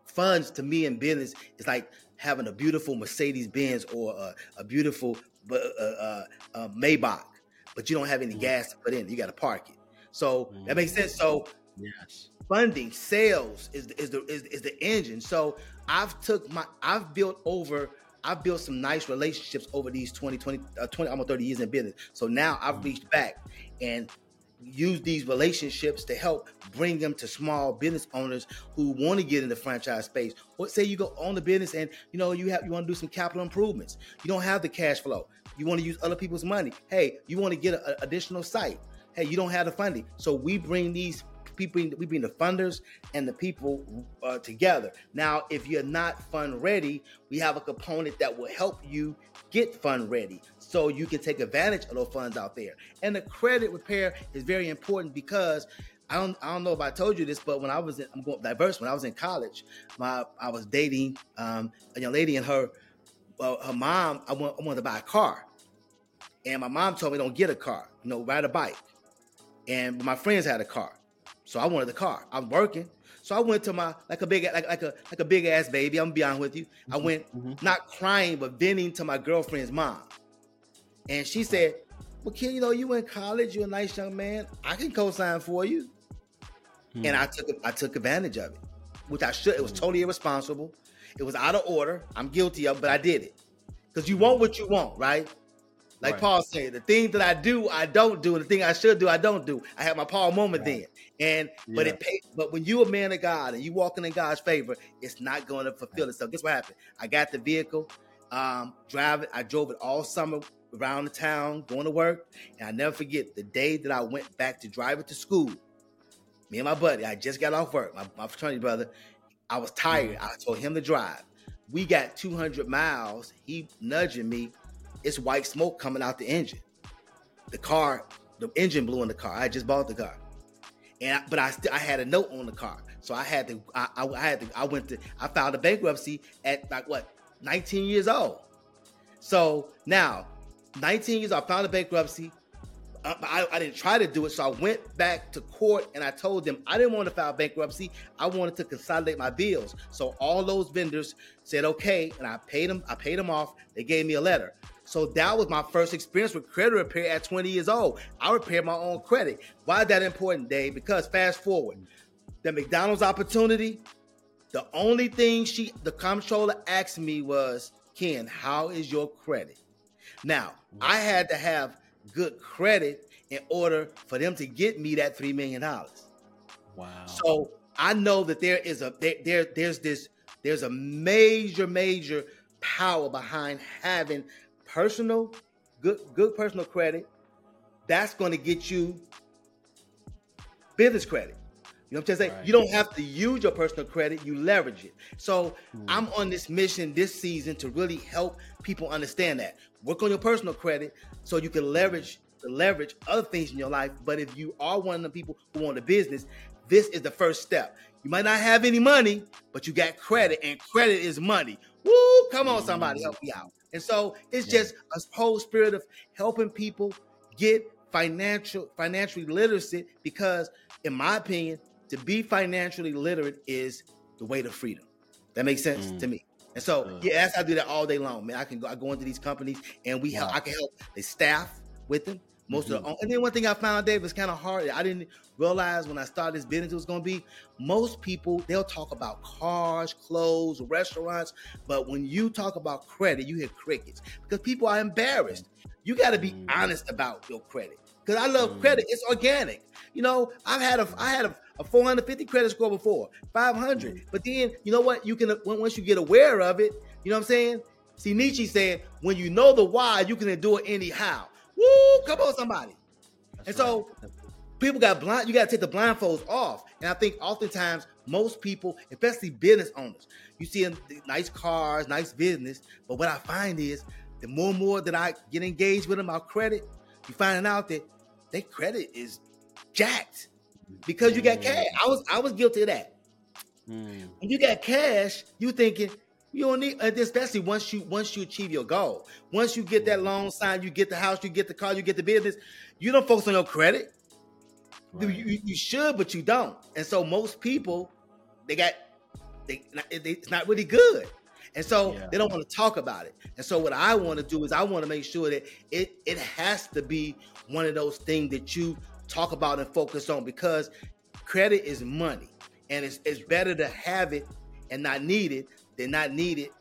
funds to me in business, it's like having a beautiful Mercedes Benz or a, a beautiful uh, uh, uh, Maybach, but you don't have any mm. gas to put in. You got to park it. So mm. that makes sense. So yes, funding, sales is is the is, is the engine. So I've took my I've built over I've built some nice relationships over these 20, 20, uh, 20 almost 30 years in business. So now I've mm. reached back and use these relationships to help bring them to small business owners who want to get in the franchise space. Or say you go on the business and you know you have you want to do some capital improvements. You don't have the cash flow. You want to use other people's money. Hey, you want to get an additional site. Hey, you don't have the funding. So we bring these people, we bring the funders and the people uh, together. Now, if you're not fund ready, we have a component that will help you get fund ready so you can take advantage of those funds out there. And the credit repair is very important because I don't I don't know if I told you this, but when I was in, I'm going diverse. When I was in college, my I was dating um, a young lady and her her mom. I want I wanted to buy a car, and my mom told me don't get a car, you know, ride a bike. And my friends had a car, so I wanted the car. I'm working. So I went to my like a big like like a like a big ass baby. I'm gonna be honest with you. Mm-hmm. I went mm-hmm. not crying but venting to my girlfriend's mom, and she said, "Well, kid, you know you in college. You're a nice young man. I can co-sign for you." Mm-hmm. And I took I took advantage of it, which I should. It was mm-hmm. totally irresponsible. It was out of order. I'm guilty of, but I did it because you want what you want, right? Like right. Paul said, the thing that I do, I don't do, the thing I should do, I don't do. I had my Paul moment right. then, and yeah. but it. But when you a man of God and you walking in God's favor, it's not going to fulfill itself. Guess what happened? I got the vehicle, um, drive it. I drove it all summer around the town, going to work, and I never forget the day that I went back to drive it to school. Me and my buddy, I just got off work. My, my fraternity brother, I was tired. Mm. I told him to drive. We got 200 miles. He nudging me it's white smoke coming out the engine. The car, the engine blew in the car. I just bought the car, and I, but I still I had a note on the car, so I had to I, I, I had to I went to I filed a bankruptcy at like what 19 years old. So now 19 years I filed a bankruptcy. I, I, didn't try to do it, so I went back to court and I told them I didn't want to file bankruptcy. I wanted to consolidate my bills. So all those vendors said okay, and I paid them. I paid them off. They gave me a letter. So that was my first experience with credit repair at 20 years old. I repaired my own credit. Why is that important, Dave? Because fast forward, the McDonald's opportunity, the only thing she the comptroller asked me was, Ken, how is your credit? Now, I had to have good credit in order for them to get me that three million dollars. Wow. So I know that there is a there, there there's this there's a major major power behind having personal, good, good personal credit, that's going to get you business credit. You know what I'm saying? Right. You don't have to use your personal credit, you leverage it. So mm. I'm on this mission this season to really help people understand that. Work on your personal credit so you can leverage leverage other things in your life. But if you are one of the people who want a business, this is the first step. You might not have any money, but you got credit, and credit is money. Woo! Come on, somebody, help me out. And so it's yeah. just a whole spirit of helping people get financial financially literate because in my opinion, to be financially literate is the way to freedom. That makes sense mm. to me. And so, uh, yeah, as I do that all day long, man. I can go, I go into these companies and we wow. help. I can help the staff with them. Most mm-hmm. of the, and then one thing I found, Dave, is kind of hard. I didn't realize when I started this business it was going to be. Most people they'll talk about cars, clothes, restaurants, but when you talk about credit, you hear crickets because people are embarrassed. You got to be mm. honest about your credit because I love mm. credit. It's organic. You know, I've had a I had a, a 450 credit score before, 500. Mm. But then you know what? You can once you get aware of it. You know what I'm saying? See, Nietzsche said, when you know the why, you can endure it anyhow. Woo! Come on, somebody. That's and so people got blind. You got to take the blindfolds off. And I think oftentimes most people, especially business owners, you see them nice cars, nice business. But what I find is the more and more that I get engaged with them, our credit, you finding out that their credit is jacked because you got cash. I was I was guilty of that. Mm. When you got cash, you thinking you don't need, uh, especially once you once you achieve your goal. Once you get that mm-hmm. loan signed, you get the house, you get the car, you get the business. You don't focus on your credit. Right. You, you should, but you don't. And so most people, they got, they, they it's not really good. And so yeah. they don't want to talk about it. And so what I want to do is I want to make sure that it it has to be one of those things that you talk about and focus on because credit is money. And it's it's better to have it and not need it than not need it,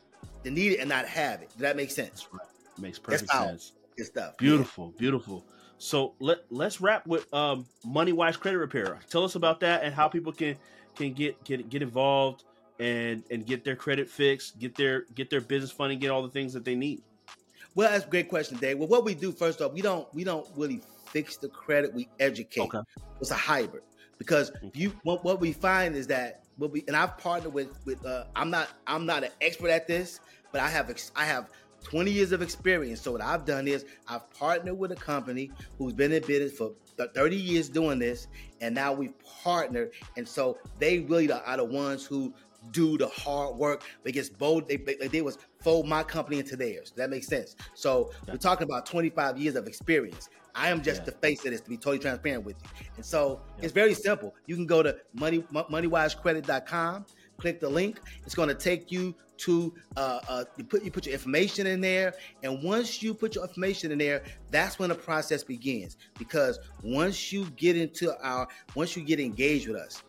than need it and not have it. Does that make sense? Right. Makes perfect sense. Good stuff. Beautiful, yeah. beautiful. So let let's wrap with um, Money Wise Credit Repair. Tell us about that and how people can can get get get involved and and get their credit fixed, get their get their business funding, get all the things that they need. Well, that's a great question, Dave. Well, what we do first off, we don't we don't really fix the credit, we educate. Okay. It's a hybrid because you what, what we find is that what we and I've partnered with with uh, I'm not I'm not an expert at this, but I have I have 20 years of experience. So what I've done is I've partnered with a company who's been in business for 30 years doing this, and now we've partnered, and so they really are the ones who do the hard work. They bold. They, they, they was fold my company into theirs. That makes sense? So yeah. we're talking about 25 years of experience. I am just yeah. the face of this to be totally transparent with you. And so yeah. it's very simple. You can go to money moneywisecredit.com, click the link. It's going to take you to uh, uh, you put you put your information in there, and once you put your information in there, that's when the process begins. Because once you get into our, once you get engaged with us,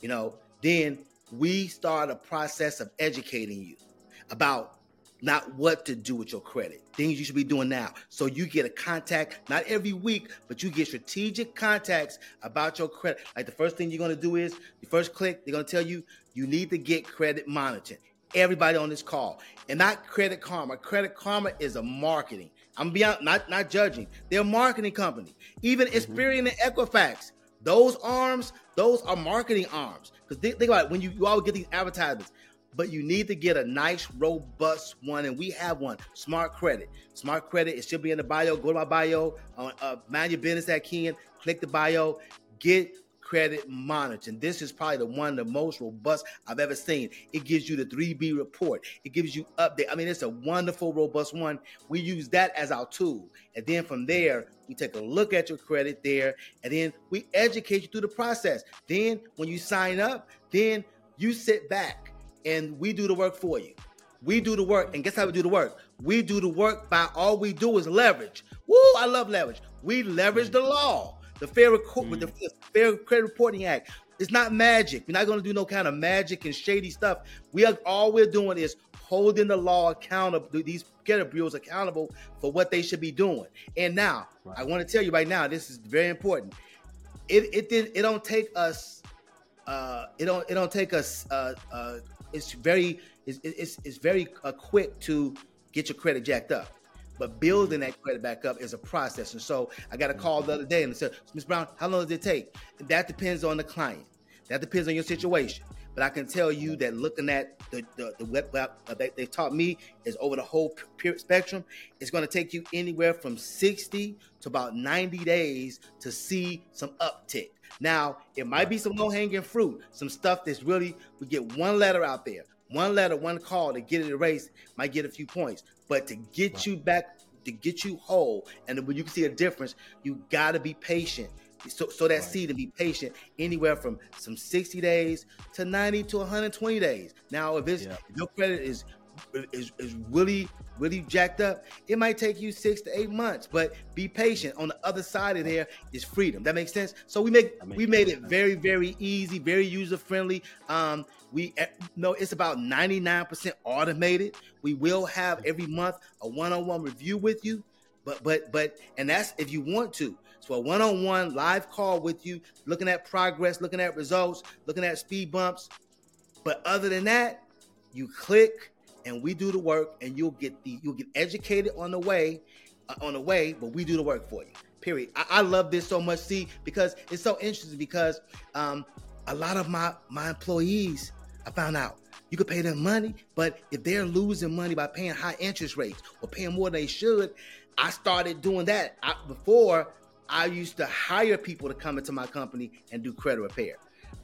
you know, then we start a process of educating you about not what to do with your credit, things you should be doing now. So you get a contact, not every week, but you get strategic contacts about your credit. Like the first thing you're going to do is the first click, they're going to tell you you need to get credit monitoring. Everybody on this call, and not Credit Karma. Credit Karma is a marketing. I'm beyond not not judging. They're a marketing company. Even mm-hmm. Experian and Equifax, those arms, those are marketing arms. Because think, think about it, when you, you always get these advertisements, but you need to get a nice, robust one, and we have one. Smart Credit. Smart Credit. It should be in the bio. Go to my bio. Uh, uh, mind your business at Ken. Click the bio. Get credit monitoring. This is probably the one the most robust I've ever seen. It gives you the 3B report. It gives you update. I mean, it's a wonderful, robust one. We use that as our tool. And then from there, we take a look at your credit there, and then we educate you through the process. Then when you sign up, then you sit back and we do the work for you. We do the work, and guess how we do the work? We do the work by all we do is leverage. Woo, I love leverage. We leverage the law, the Fair, mm. with the Fair Credit Reporting Act. It's not magic. We're not going to do no kind of magic and shady stuff. We are all we're doing is holding the law accountable, these credit bureaus accountable for what they should be doing. And now, right. I want to tell you right now, this is very important. It it did it don't take us uh it don't it don't take us uh uh it's very it's it's, it's very uh, quick to get your credit jacked up. But building that credit back up is a process. And so I got a call the other day and said, Ms. Brown, how long does it take? That depends on the client. That depends on your situation. But I can tell you that looking at the the, the web, uh, they, they taught me is over the whole spectrum. It's going to take you anywhere from 60 to about 90 days to see some uptick. Now, it might be some low hanging fruit, some stuff that's really, we get one letter out there, one letter, one call to get it erased, might get a few points. But to get right. you back, to get you whole, and when you can see a difference, you got to be patient. So, so that right. seed to be patient anywhere from some 60 days to 90 to 120 days. Now, if it's yeah. if your credit is is, is really really jacked up it might take you six to eight months but be patient on the other side of there is freedom that makes sense so we make we made it very very easy very user friendly um we eh, know it's about 99% automated. We will have every month a one-on-one review with you but but but and that's if you want to. So a one-on-one live call with you looking at progress looking at results looking at speed bumps. But other than that you click and we do the work and you'll get the you'll get educated on the way uh, on the way but we do the work for you period. I, I, love this so much see because it's so interesting because um, a lot of my my employees i found out you could pay them money but if they're losing money by paying high interest rates or paying more than they should i started doing that I, before I used to hire people to come into my company and do credit repair.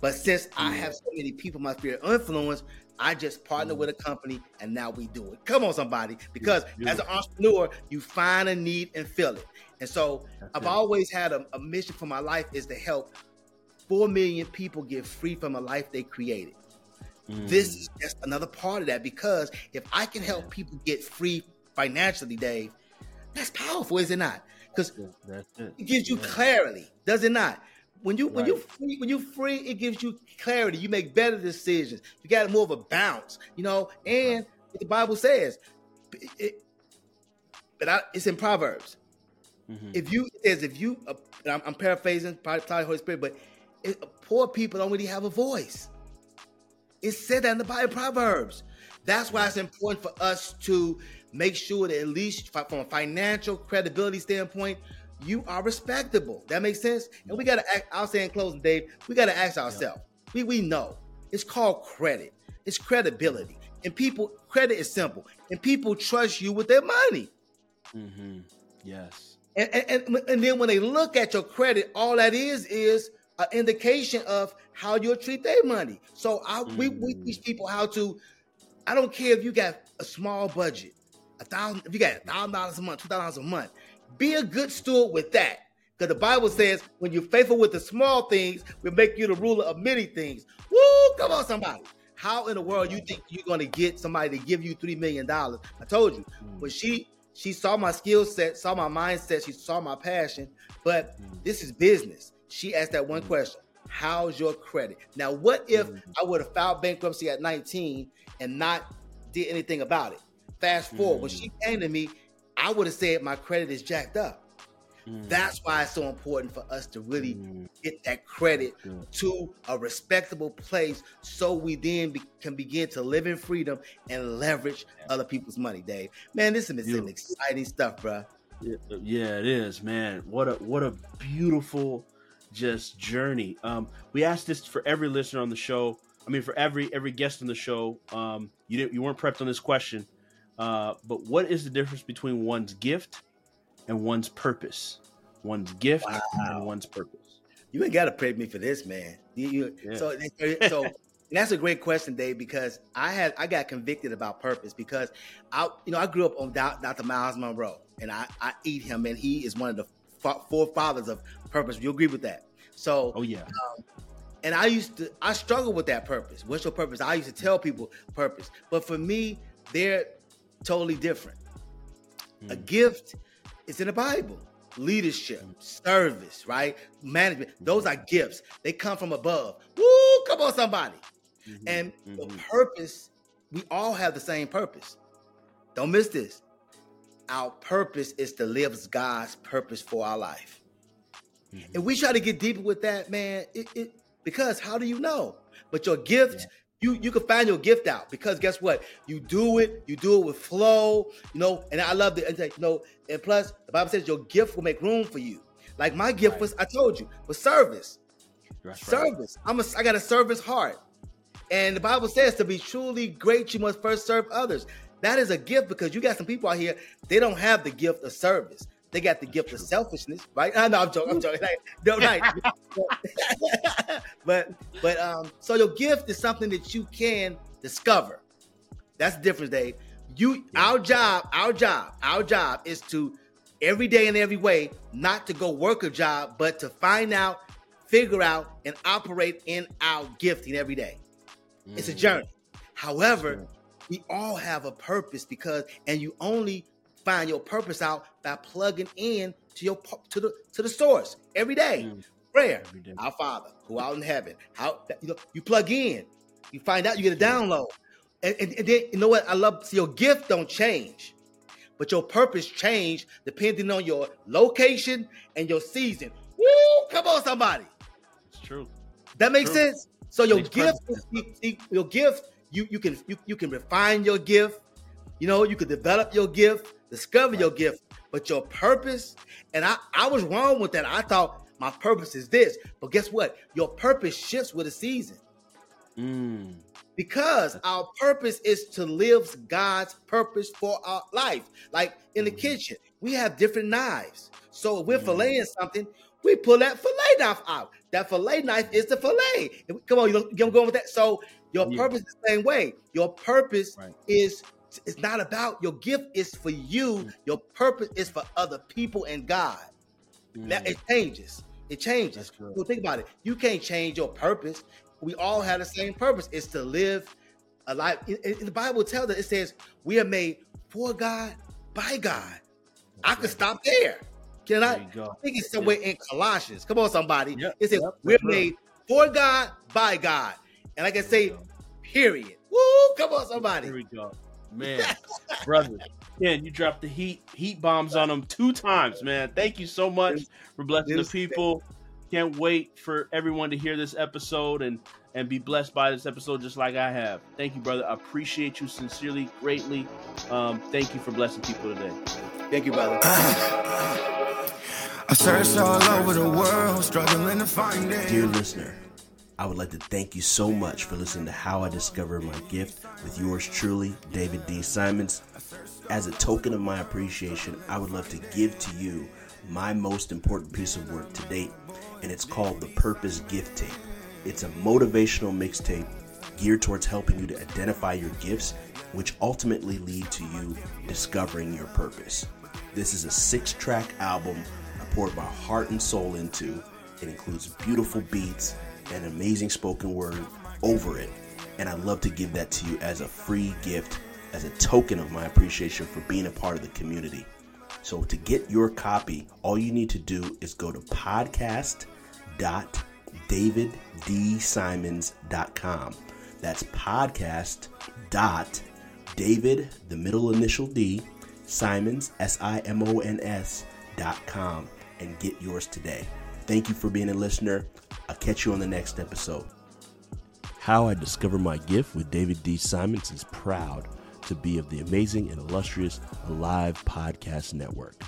But since I have so many people in my sphere of influence, I just partner with a company and now we do it. Come on, somebody. Because as an entrepreneur, you find a need and fill it. And so I've always had a, a mission for my life is to help 4 million people get free from a life they created. Mm. This is just another part of that because if I can help people get free financially, Dave, that's powerful, is it not? Because it. it. gives you yeah. clarity, does it not? When you right. when you free when you free, it gives you clarity. You make better decisions. You got more of a bounce, you know. And the Bible says, it, but I, it's in Proverbs. Mm-hmm. If you is if you, uh, I'm, I'm, paraphrasing, probably Holy Spirit, but it, poor people don't really have a voice. It's said that in the Bible, Proverbs. That's why it's important for us to make sure that at least from a financial credibility standpoint, you are respectable. That makes sense. And we got to act. I'll say in closing, Dave, we got to ask ourselves. We we know it's called credit. It's credibility, and people credit is simple, and people trust you with their money. Mm-hmm. Yes. And, and, and then when they look at your credit, all that is is an indication of how you'll treat their money. So I, mm. we, we teach people how to. I don't care if you got a small budget, a thousand. If you got a thousand dollars a month, two thousand dollars a month, be a good steward with that. Because the Bible says, when you're faithful with the small things, we make you the ruler of many things. Woo! Come on, somebody. How in the world you think you're gonna get somebody to give you three million dollars? I told you, mm. but she she saw my skill set, saw my mindset, she saw my passion. But mm. this is business. She asked that one mm. question: How's your credit? Now, what if mm. I would have filed bankruptcy at 19 and not did anything about it? Fast forward, when she came to me, I would have said my credit is jacked up. Mm. That's why it's so important for us to really mm. get that credit to a respectable place so we then be, can begin to live in freedom and leverage other people's money, Dave. Man, this is some exciting stuff, bro. Yeah, it is, man. What a what a beautiful just journey. Um, we asked this for every listener on the show. I mean, for every every guest on the show. Um, you didn't you weren't prepped on this question, uh, but what is the difference between one's gift and one's purpose? One's gift wow. and one's purpose. You ain't got to prep me for this, man. You, you, yeah. So, so that's a great question, Dave, because I had I got convicted about purpose because I, you know, I grew up on Dr. Myles Munroe, and I, I eat him, and he is one of the forefathers of purpose. You agree with that? So, oh yeah. Um, and I used to, I struggle with that purpose. What's your purpose? I used to tell people purpose, but for me, they're totally different. Mm. A gift is in the Bible. Leadership, mm. service, right? Management. Those are gifts. They come from above. Woo! Come on, somebody. Mm-hmm. And mm-hmm. the purpose, we all have the same purpose. Don't miss this. Our purpose is to live God's purpose for our life. Mm-hmm. And we try to get deeper with that, man. It, it, because how do you know? But your gift, yeah. you you can find your gift out because guess what? You do it, you do it with flow, you know. And I love the, you know. And plus, the Bible says your gift will make room for you. Like my gift right. was, I told you, was service. That's service. Right. I'm a, I got a service heart. And the Bible says to be truly great, you must first serve others. That is a gift because you got some people out here, they don't have the gift of service. They got the gift of selfishness, right? I know I'm joking. I'm joking. Like, no, right. but but um, so your gift is something that you can discover. That's the difference, Dave. You, our job, our job, our job is to every day and every way not to go work a job, but to find out, figure out, and operate in our gifting every day. Mm. It's a mm. journey. However, we all have a purpose because, and you only find your purpose out by plugging in to your to the to the source every day. Mm. Prayer, every day. our Father who out in heaven. How you know you plug in, you find out, you get a download, and, and, and then you know what I love. So your gift don't change, but your purpose change depending on your location and your season. Woo! Come on, somebody. It's true. That makes true. sense. So your gift, your gift, you you can you, you can refine your gift. You know, you can develop your gift discover your gift, but your purpose, and I, I was wrong with that. I thought my purpose is this, but guess what? Your purpose shifts with the season. Mm. Because our purpose is to live God's purpose for our life. Like in the mm. kitchen, we have different knives. So if we're mm-hmm. filleting something, we pull that fillet knife out. That fillet knife is the fillet. Come on, you are going with that. So your yeah. purpose is the same way. Your purpose right. is it's not about your gift is for you. Your purpose is for other people and God. Mm. Now it changes. It changes. So think about it. You can't change your purpose. We all have the same purpose. It's to live a life. In, in the Bible tells us it says we are made for God by God. I could stop there. Can I? I think it's somewhere in Colossians. Come on, somebody. Yep. It says yep. we're made for God by God. And I can say, period. Woo! Come on, somebody. Here we go. Man, brother. Ken, you dropped the heat heat bombs on them two times, man. Thank you so much for blessing the people. Can't wait for everyone to hear this episode and and be blessed by this episode just like I have. Thank you, brother. I appreciate you sincerely, greatly. Um, thank you for blessing people today. Thank you, brother. I searched all over the world, struggling to find it. Dear listener. I would like to thank you so much for listening to How I Discovered My Gift with yours truly, David D. Simons. As a token of my appreciation, I would love to give to you my most important piece of work to date, and it's called the Purpose Gift Tape. It's a motivational mixtape geared towards helping you to identify your gifts, which ultimately lead to you discovering your purpose. This is a six track album I poured my heart and soul into. It includes beautiful beats and amazing spoken word over it. And I'd love to give that to you as a free gift, as a token of my appreciation for being a part of the community. So to get your copy, all you need to do is go to podcast.daviddsimons.com. That's podcast dot David, the middle initial D, Simons, S I M O N S, dot com, and get yours today. Thank you for being a listener. I'll catch you on the next episode. How I Discover My Gift with David D. Simons is proud to be of the amazing and illustrious Alive Podcast Network.